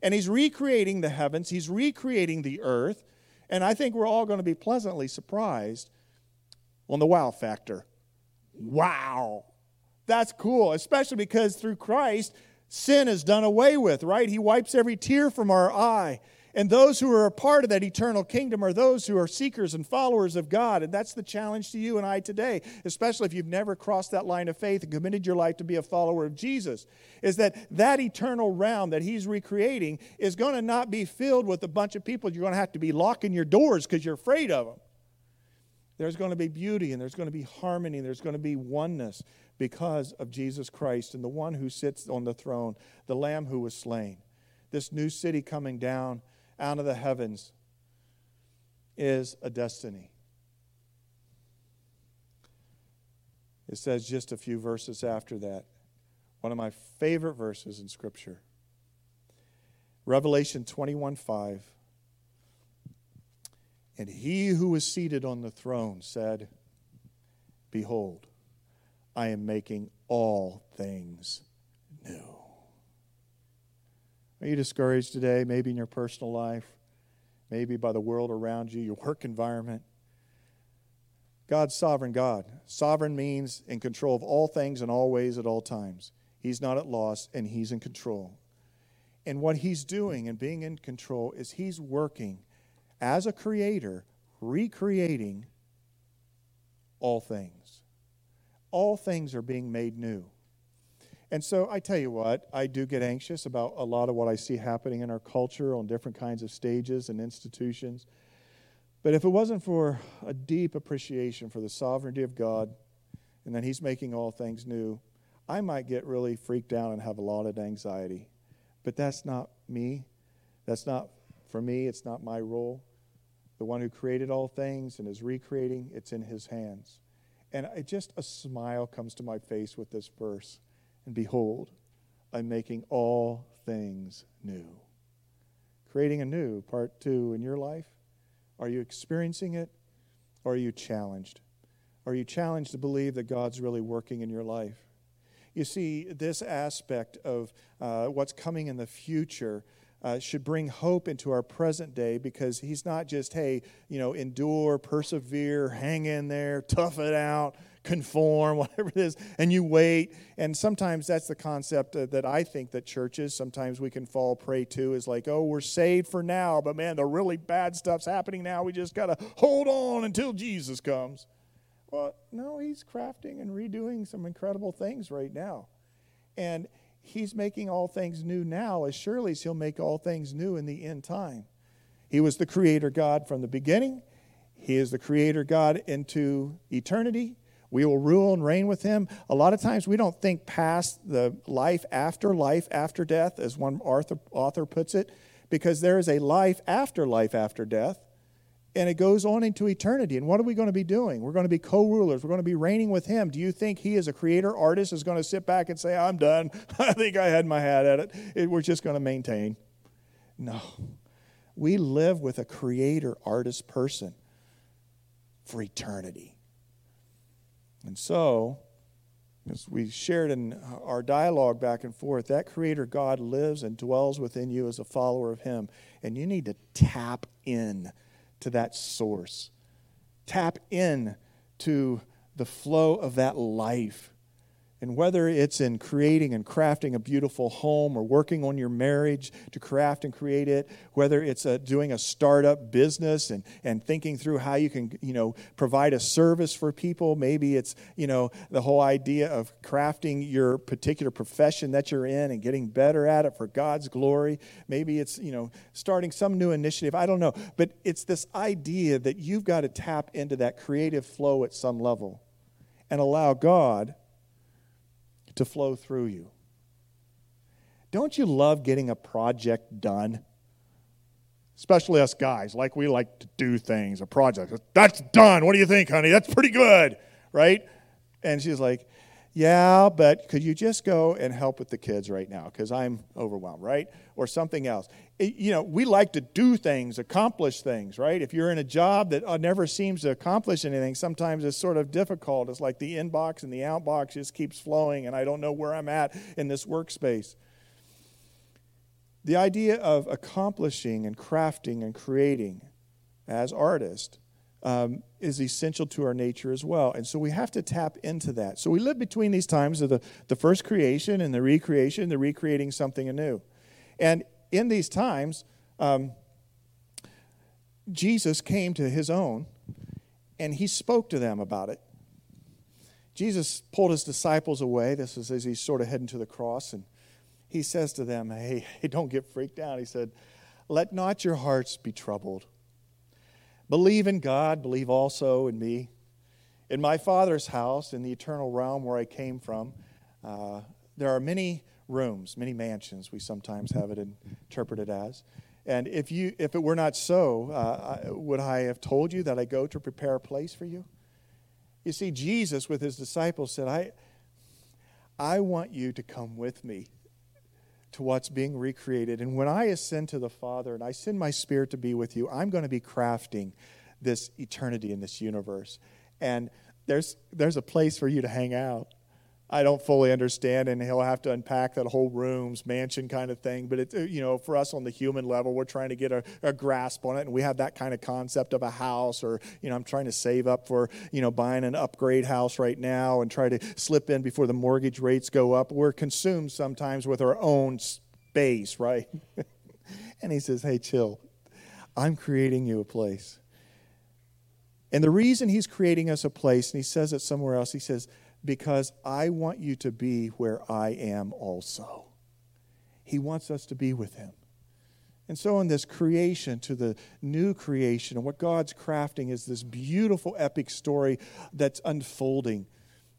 And He's recreating the heavens, He's recreating the earth. And I think we're all going to be pleasantly surprised on the wow factor. Wow. That's cool, especially because through Christ, sin is done away with, right? He wipes every tear from our eye. And those who are a part of that eternal kingdom are those who are seekers and followers of God. And that's the challenge to you and I today, especially if you've never crossed that line of faith and committed your life to be a follower of Jesus, is that that eternal realm that he's recreating is going to not be filled with a bunch of people you're going to have to be locking your doors because you're afraid of them. There's going to be beauty and there's going to be harmony and there's going to be oneness because of Jesus Christ and the one who sits on the throne, the Lamb who was slain. This new city coming down out of the heavens is a destiny. It says just a few verses after that. One of my favorite verses in Scripture. Revelation 21 5. And he who was seated on the throne said, Behold, I am making all things new. Are you discouraged today, maybe in your personal life, maybe by the world around you, your work environment? God's sovereign God. Sovereign means in control of all things and all ways at all times. He's not at loss and He's in control. And what He's doing and being in control is He's working as a creator, recreating all things. All things are being made new. And so I tell you what, I do get anxious about a lot of what I see happening in our culture on different kinds of stages and institutions. But if it wasn't for a deep appreciation for the sovereignty of God and that He's making all things new, I might get really freaked out and have a lot of anxiety. But that's not me. That's not for me. It's not my role. The one who created all things and is recreating, it's in His hands. And just a smile comes to my face with this verse and behold, I'm making all things new. Creating a new, part two, in your life. Are you experiencing it? Or are you challenged? Are you challenged to believe that God's really working in your life? You see, this aspect of uh, what's coming in the future uh, should bring hope into our present day because he's not just, hey, you know, endure, persevere, hang in there, tough it out, conform, whatever it is, and you wait. And sometimes that's the concept uh, that I think that churches sometimes we can fall prey to is like, oh, we're saved for now, but man, the really bad stuff's happening now. We just got to hold on until Jesus comes. Well, no, he's crafting and redoing some incredible things right now. And he's making all things new now as surely as he'll make all things new in the end time. He was the creator God from the beginning. He is the creator God into eternity. We will rule and reign with him. A lot of times we don't think past the life after life after death, as one author, puts it, because there is a life after life after death, and it goes on into eternity. And what are we going to be doing? We're going to be co rulers, we're going to be reigning with him. Do you think he, as a creator artist, is going to sit back and say, I'm done? I think I had my hat at it we're just going to maintain? No. We live with a creator artist person for eternity. And so, as we shared in our dialogue back and forth, that Creator God lives and dwells within you as a follower of Him. And you need to tap in to that source. Tap in to the flow of that life and whether it's in creating and crafting a beautiful home or working on your marriage to craft and create it, whether it's a, uh, doing a startup business and, and thinking through how you can, you know, provide a service for people. Maybe it's, you know, the whole idea of crafting your particular profession that you're in and getting better at it for God's glory. Maybe it's, you know, starting some new initiative. I don't know. But it's this idea that you've got to tap into that creative flow at some level and allow God to flow through you. Don't you love getting a project done? Especially us guys, like we like to do things, a project. That's done. What do you think, honey? That's pretty good, right? And she's like, yeah, but could you just go and help with the kids right now? Because I'm overwhelmed, right? Or something else. It, you know, we like to do things, accomplish things, right? If you're in a job that uh, never seems to accomplish anything, sometimes it's sort of difficult. It's like the inbox and the outbox just keeps flowing, and I don't know where I'm at in this workspace. The idea of accomplishing and crafting and creating as artists um, is essential to our nature as well. And so we have to tap into that. So we live between these times of the, the first creation and the recreation, the recreating something anew. And in these times, um, Jesus came to his own and he spoke to them about it. Jesus pulled his disciples away. This is as he's sort of heading to the cross. And he says to them, Hey, hey don't get freaked out. He said, Let not your hearts be troubled. Believe in God, believe also in me. In my Father's house, in the eternal realm where I came from, uh, there are many rooms, many mansions, we sometimes have it interpreted as. And if, you, if it were not so, uh, would I have told you that I go to prepare a place for you? You see, Jesus with his disciples said, I, I want you to come with me to what's being recreated. And when I ascend to the Father and I send my Spirit to be with you, I'm going to be crafting this eternity in this universe. And there's, there's a place for you to hang out. I don't fully understand, and he'll have to unpack that whole rooms, mansion kind of thing. But it, you know, for us on the human level, we're trying to get a, a, grasp on it, and we have that kind of concept of a house, or you know, I'm trying to save up for you know buying an upgrade house right now and try to slip in before the mortgage rates go up. We're consumed sometimes with our own space, right? and he says, "Hey, chill. I'm creating you a place." And the reason he's creating us a place, and he says it somewhere else, he says because I want you to be where I am also. He wants us to be with Him. And so, in this creation to the new creation, and what God's crafting is this beautiful epic story that's unfolding.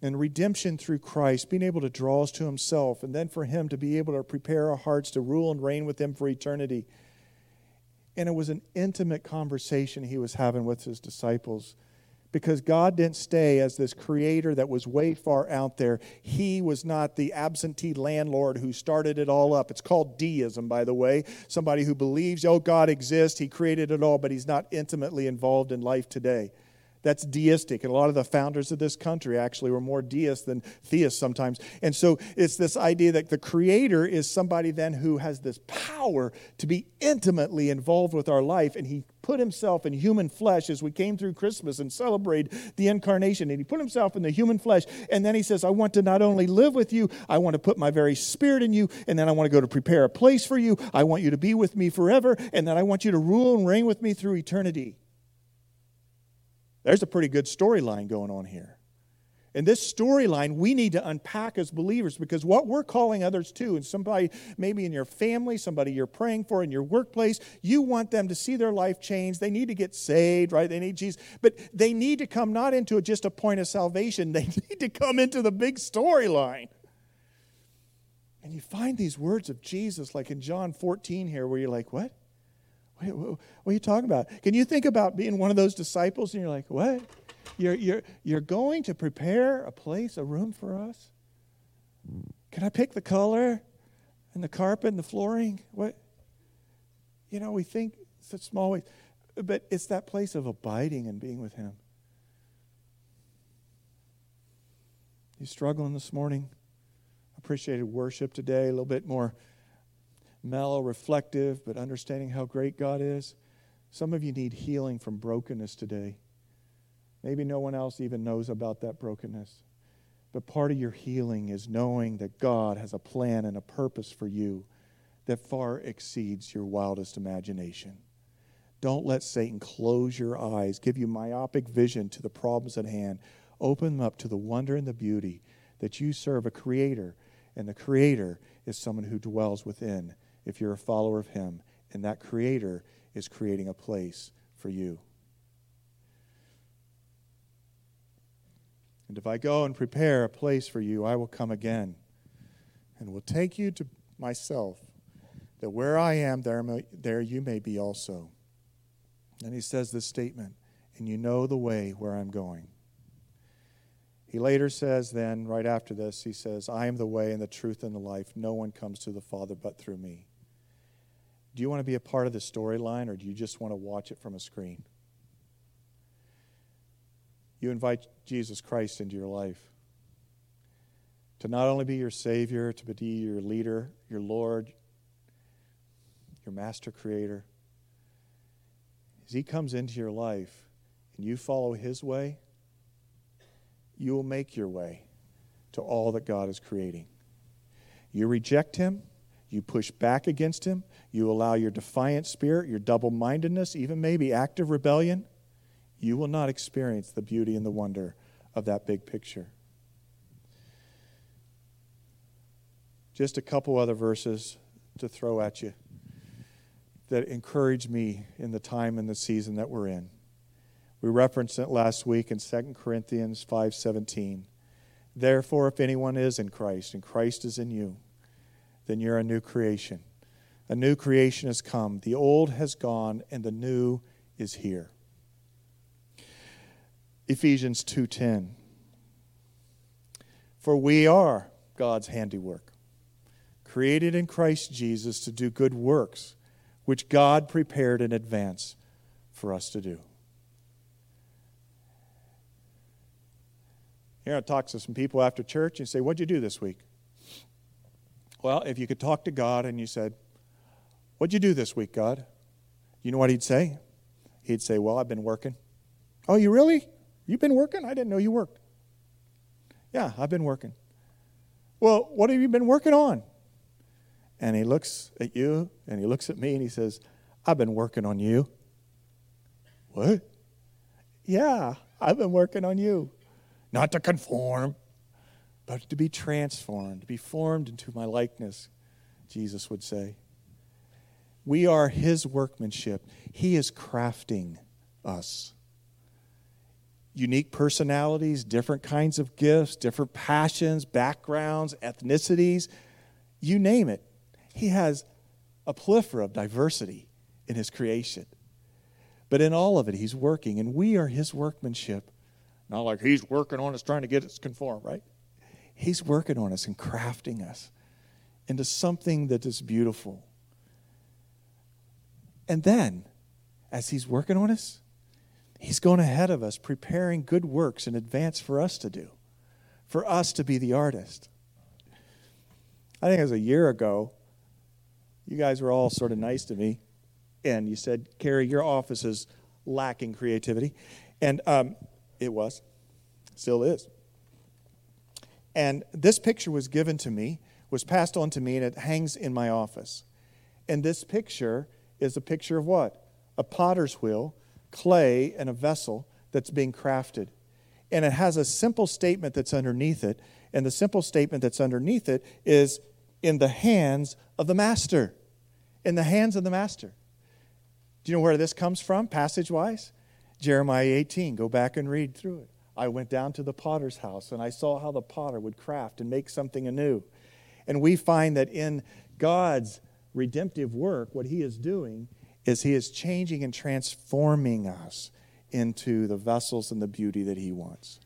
And redemption through Christ, being able to draw us to Himself, and then for Him to be able to prepare our hearts to rule and reign with Him for eternity. And it was an intimate conversation He was having with His disciples because God didn't stay as this creator that was way far out there. He was not the absentee landlord who started it all up. It's called deism, by the way. Somebody who believes, oh, God exists, He created it all, but He's not intimately involved in life today. That's deistic. And a lot of the founders of this country actually were more deists than theists sometimes. And so it's this idea that the creator is somebody then who has this power to be intimately involved with our life. And he put himself in human flesh as we came through Christmas and celebrate the incarnation. And he put himself in the human flesh. And then he says, I want to not only live with you, I want to put my very spirit in you. And then I want to go to prepare a place for you. I want you to be with me forever. And then I want you to rule and reign with me through eternity. There's a pretty good storyline going on here. And this storyline we need to unpack as believers because what we're calling others to, and somebody maybe in your family, somebody you're praying for in your workplace, you want them to see their life change. They need to get saved, right? They need Jesus. But they need to come not into just a point of salvation, they need to come into the big storyline. And you find these words of Jesus, like in John 14 here, where you're like, what? What are you talking about? Can you think about being one of those disciples and you're like, what? You're, you're, you're going to prepare a place, a room for us? Can I pick the color and the carpet and the flooring? What? You know, we think such small ways, but it's that place of abiding and being with Him. You struggling this morning? Appreciated worship today, a little bit more mellow, reflective, but understanding how great God is. Some of you need healing from brokenness today. Maybe no one else even knows about that brokenness. But part of your healing is knowing that God has a plan and a purpose for you that far exceeds your wildest imagination. Don't let Satan close your eyes, give you myopic vision to the problems at hand. Open them up to the wonder and the beauty that you serve a creator, and the creator is someone who dwells within if you're a follower of Him. And that Creator is creating a place for you. And if I go and prepare a place for you, I will come again and will take you to myself, that where I am, there, there you may be also. And he says this statement, and you know the way where I'm going. He later says, then, right after this, he says, I am the way and the truth and the life. No one comes to the Father but through me. Do you want to be a part of the storyline or do you just want to watch it from a screen? You invite Jesus Christ into your life to not only be your Savior, to be your leader, your Lord, your master creator. As He comes into your life and you follow His way, you will make your way to all that God is creating. You reject Him, you push back against Him, you allow your defiant spirit, your double mindedness, even maybe active rebellion, you will not experience the beauty and the wonder of that big picture. Just a couple other verses to throw at you that encourage me in the time and the season that we're in. We referenced it last week in 2 Corinthians 5:17. Therefore if anyone is in Christ and Christ is in you, then you're a new creation. A new creation has come. The old has gone and the new is here. Ephesians 2:10 For we are God's handiwork, created in Christ Jesus to do good works, which God prepared in advance for us to do. Here I talk to some people after church and say, What'd you do this week? Well, if you could talk to God and you said, What'd you do this week, God? You know what he'd say? He'd say, Well, I've been working. Oh, you really? You've been working? I didn't know you worked. Yeah, I've been working. Well, what have you been working on? And he looks at you and he looks at me and he says, I've been working on you. What? Yeah, I've been working on you. Not to conform, but to be transformed, to be formed into my likeness, Jesus would say. We are his workmanship. He is crafting us unique personalities, different kinds of gifts, different passions, backgrounds, ethnicities, you name it. He has a plethora of diversity in his creation. But in all of it, he's working, and we are his workmanship. Not like he's working on us, trying to get us conform, right? He's working on us and crafting us into something that is beautiful. And then, as he's working on us, He's going ahead of us, preparing good works in advance for us to do, for us to be the artist. I think it was a year ago, you guys were all sort of nice to me, and you said, Kerry, your office is lacking creativity. And um, it was, still is. And this picture was given to me, was passed on to me, and it hangs in my office. And this picture is a picture of what? A potter's wheel clay and a vessel that's being crafted. And it has a simple statement that's underneath it. And the simple statement that's underneath it is in the hands of the master. In the hands of the master. Do you know where this comes from, passage wise? Jeremiah 18. Go back and read through it. I went down to the potter's house and I saw how the potter would craft and make something anew. And we find that in God's redemptive work, what he is doing is He is changing and transforming us into the vessels and the beauty that He wants.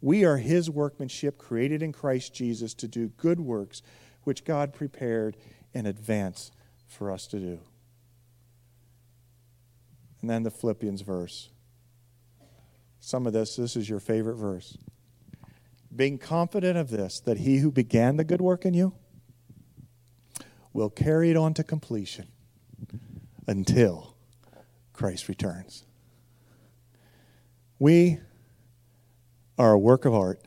We are His workmanship, created in Christ Jesus to do good works, which God prepared in advance for us to do. And then the Philippians verse. Some of this, this is your favorite verse. Being confident of this, that he who began the good work in you will carry it on to completion until Christ returns. We are a work of art,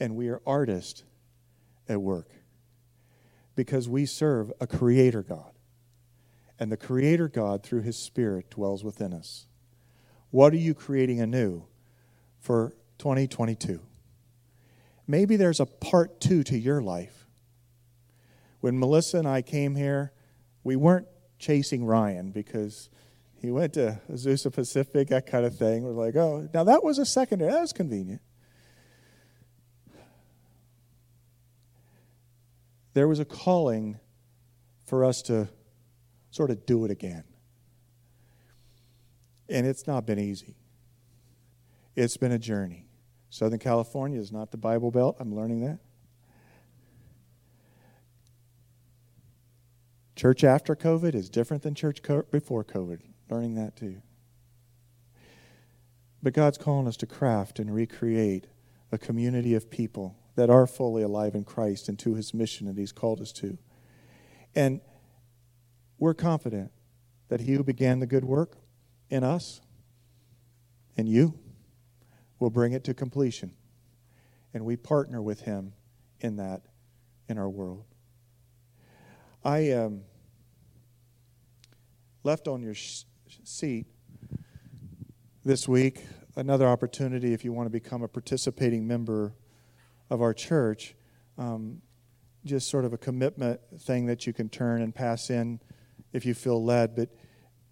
and we are artists at work because we serve a creator God. And the creator God, through his Spirit, dwells within us. What are you creating anew for 2022? Maybe there's a part two to your life. When Melissa and I came here, we weren't chasing Ryan because he went to Azusa Pacific, that kind of thing. We're like, oh, now that was a secondary. That was convenient. There was a calling for us to sort of do it again. And it's not been easy. It's been a journey. Southern California is not the Bible Belt. I'm learning that. Church after COVID is different than church co- before COVID. Learning that too. But God's calling us to craft and recreate a community of people that are fully alive in Christ and to his mission that he's called us to. And we're confident that he who began the good work in us and you will bring it to completion. And we partner with him in that in our world. I um, left on your sh- seat this week another opportunity if you want to become a participating member of our church. Um, just sort of a commitment thing that you can turn and pass in if you feel led. But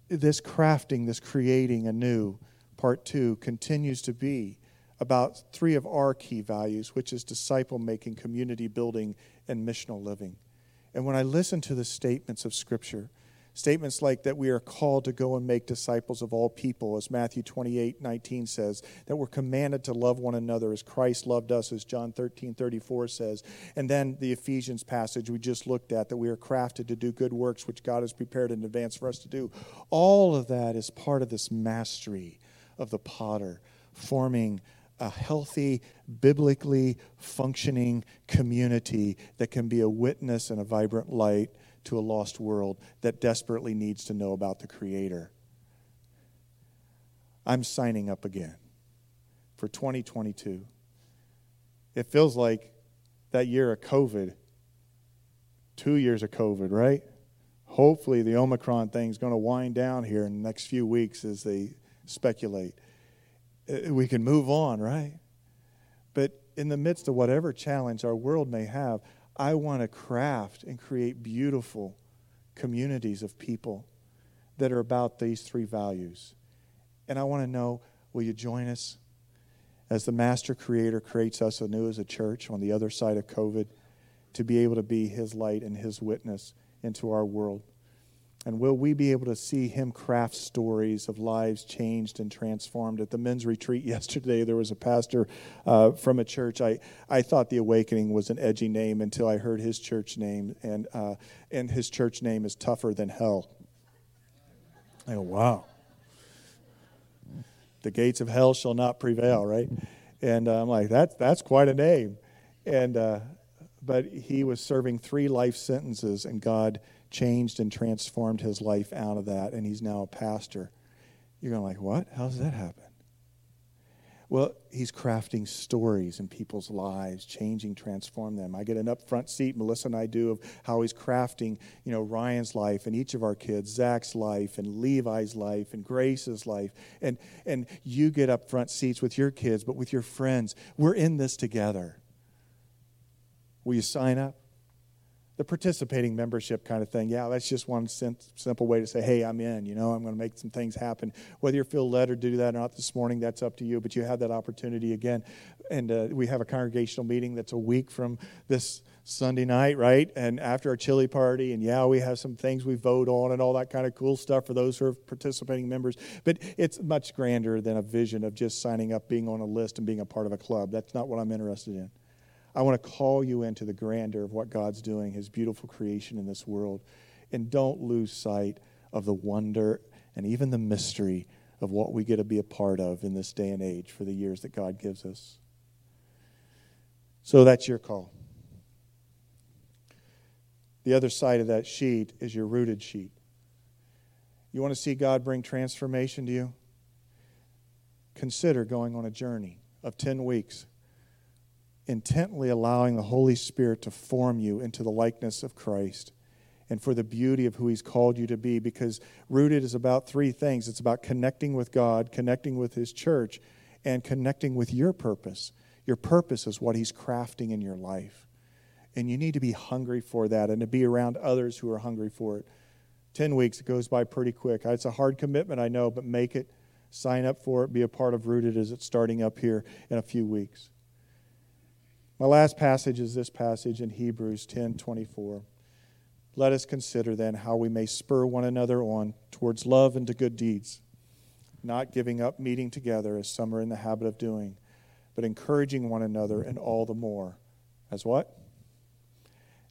this crafting, this creating anew, part two, continues to be about three of our key values, which is disciple making, community building, and missional living. And when I listen to the statements of Scripture, Statements like that we are called to go and make disciples of all people, as Matthew 28 19 says, that we're commanded to love one another as Christ loved us, as John 13 34 says. And then the Ephesians passage we just looked at, that we are crafted to do good works which God has prepared in advance for us to do. All of that is part of this mastery of the potter, forming a healthy, biblically functioning community that can be a witness and a vibrant light to a lost world that desperately needs to know about the Creator. I'm signing up again for 2022. It feels like that year of COVID, two years of COVID, right? Hopefully, the Omicron thing's going to wind down here in the next few weeks as they speculate. Uh, we can move on, right? But in the midst of whatever challenge our world may have, I want to craft and create beautiful communities of people that are about these three values. And I want to know will you join us as the master creator creates us anew as a church on the other side of COVID to be able to be his light and his witness into our world? And will we be able to see him craft stories of lives changed and transformed? At the men's retreat yesterday, there was a pastor uh, from a church. I, I thought the Awakening was an edgy name until I heard his church name, and, uh, and his church name is Tougher Than Hell. I go, wow. The gates of hell shall not prevail, right? And uh, I'm like, that's, that's quite a name. And, uh, but he was serving three life sentences, and God changed and transformed his life out of that, and he's now a pastor. You're going like, what? How does that happen? Well, he's crafting stories in people's lives, changing, transform them. I get an upfront seat, Melissa and I do, of how he's crafting, you know, Ryan's life and each of our kids, Zach's life and Levi's life and Grace's life. And, and you get upfront seats with your kids, but with your friends. We're in this together. Will you sign up? The participating membership kind of thing. Yeah, that's just one simple way to say, hey, I'm in. You know, I'm going to make some things happen. Whether you feel led or do that or not this morning, that's up to you. But you have that opportunity again. And uh, we have a congregational meeting that's a week from this Sunday night, right? And after our chili party, and yeah, we have some things we vote on and all that kind of cool stuff for those who are participating members. But it's much grander than a vision of just signing up, being on a list, and being a part of a club. That's not what I'm interested in. I want to call you into the grandeur of what God's doing, His beautiful creation in this world. And don't lose sight of the wonder and even the mystery of what we get to be a part of in this day and age for the years that God gives us. So that's your call. The other side of that sheet is your rooted sheet. You want to see God bring transformation to you? Consider going on a journey of 10 weeks intently allowing the Holy Spirit to form you into the likeness of Christ and for the beauty of who He's called you to be. Because rooted is about three things it's about connecting with God, connecting with His church, and connecting with your purpose. Your purpose is what He's crafting in your life. And you need to be hungry for that and to be around others who are hungry for it. 10 weeks, it goes by pretty quick. It's a hard commitment, I know, but make it, sign up for it, be a part of Rooted as it's starting up here in a few weeks. My last passage is this passage in Hebrews 10 24. Let us consider then how we may spur one another on towards love and to good deeds, not giving up meeting together as some are in the habit of doing, but encouraging one another, and all the more. As what?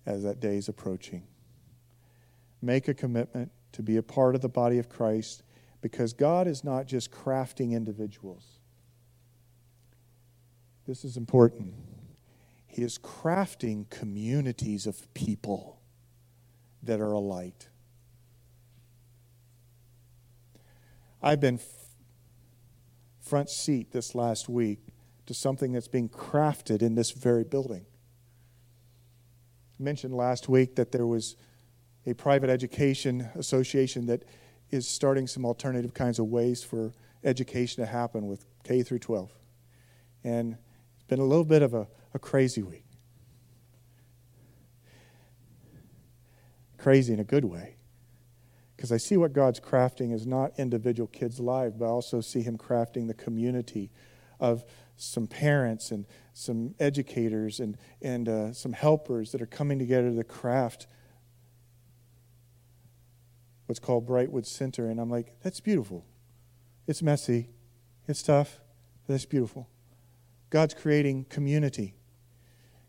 As that day is approaching. Make a commitment to be a part of the body of Christ because God is not just crafting individuals. This is important. He is crafting communities of people that are a light. I've been front seat this last week to something that's being crafted in this very building. I mentioned last week that there was a private education association that is starting some alternative kinds of ways for education to happen with K through 12. And it's been a little bit of a, a crazy week. Crazy in a good way. Because I see what God's crafting is not individual kids' lives, but I also see Him crafting the community of some parents and some educators and, and uh, some helpers that are coming together to craft what's called Brightwood Center. And I'm like, that's beautiful. It's messy, it's tough, but that's beautiful. God's creating community.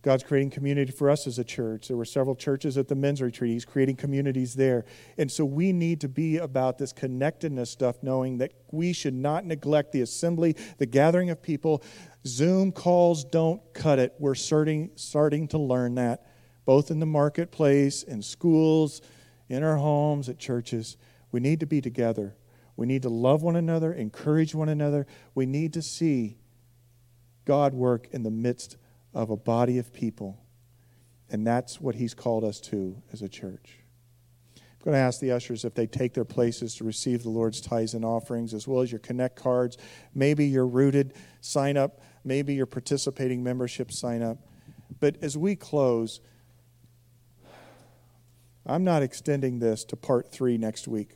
God's creating community for us as a church. There were several churches at the men's retreat. He's creating communities there. And so we need to be about this connectedness stuff, knowing that we should not neglect the assembly, the gathering of people. Zoom calls don't cut it. We're starting, starting to learn that, both in the marketplace, in schools, in our homes, at churches. We need to be together. We need to love one another, encourage one another. We need to see God work in the midst of a body of people. And that's what he's called us to as a church. I'm going to ask the ushers if they take their places to receive the Lord's tithes and offerings, as well as your Connect cards. Maybe your rooted sign up, maybe your participating membership sign up. But as we close, I'm not extending this to part three next week.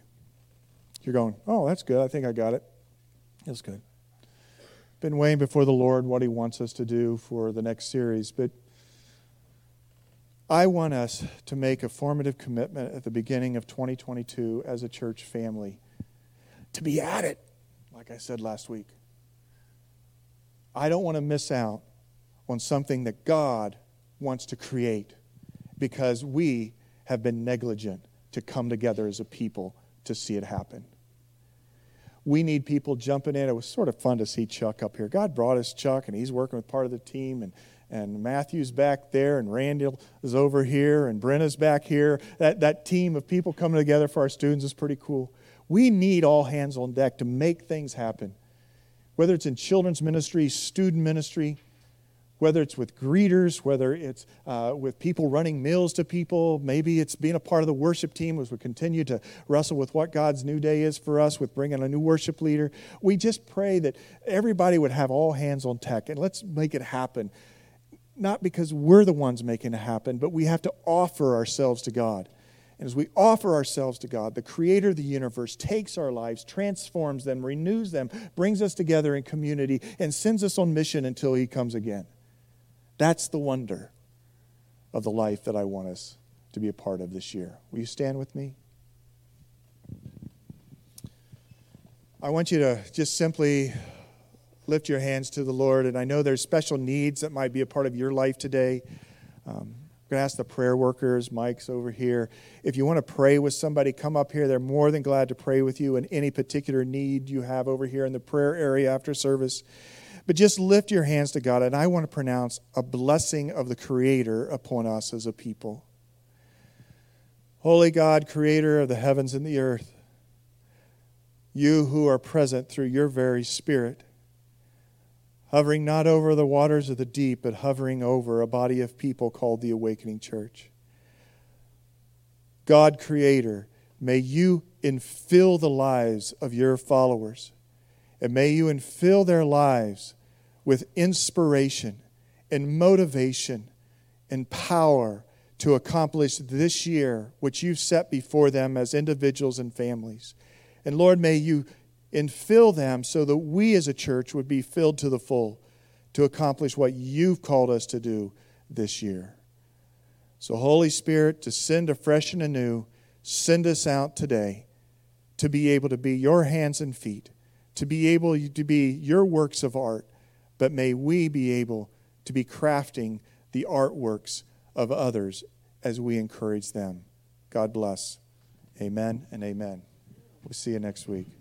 You're going, oh, that's good. I think I got it. That's good been weighing before the Lord what He wants us to do for the next series. But I want us to make a formative commitment at the beginning of 2022 as a church family to be at it, like I said last week. I don't want to miss out on something that God wants to create because we have been negligent to come together as a people to see it happen we need people jumping in. It was sort of fun to see Chuck up here. God brought us Chuck, and he's working with part of the team. And, and Matthew's back there, and Randall is over here, and Brenna's back here. That, that team of people coming together for our students is pretty cool. We need all hands on deck to make things happen, whether it's in children's ministry, student ministry, whether it's with greeters, whether it's uh, with people running meals to people, maybe it's being a part of the worship team as we continue to wrestle with what God's new day is for us with bringing a new worship leader. We just pray that everybody would have all hands on deck and let's make it happen. Not because we're the ones making it happen, but we have to offer ourselves to God. And as we offer ourselves to God, the creator of the universe takes our lives, transforms them, renews them, brings us together in community, and sends us on mission until he comes again. That's the wonder of the life that I want us to be a part of this year. Will you stand with me? I want you to just simply lift your hands to the Lord. And I know there's special needs that might be a part of your life today. Um, I'm going to ask the prayer workers, Mike's over here. If you want to pray with somebody, come up here. They're more than glad to pray with you in any particular need you have over here in the prayer area after service. But just lift your hands to God, and I want to pronounce a blessing of the Creator upon us as a people. Holy God, Creator of the heavens and the earth, you who are present through your very Spirit, hovering not over the waters of the deep, but hovering over a body of people called the Awakening Church. God, Creator, may you infill the lives of your followers, and may you infill their lives with inspiration and motivation and power to accomplish this year which you've set before them as individuals and families. And Lord, may you infill them so that we as a church would be filled to the full to accomplish what you've called us to do this year. So, Holy Spirit, to send afresh and anew, send us out today to be able to be your hands and feet, to be able to be your works of art but may we be able to be crafting the artworks of others as we encourage them. God bless. Amen and amen. We'll see you next week.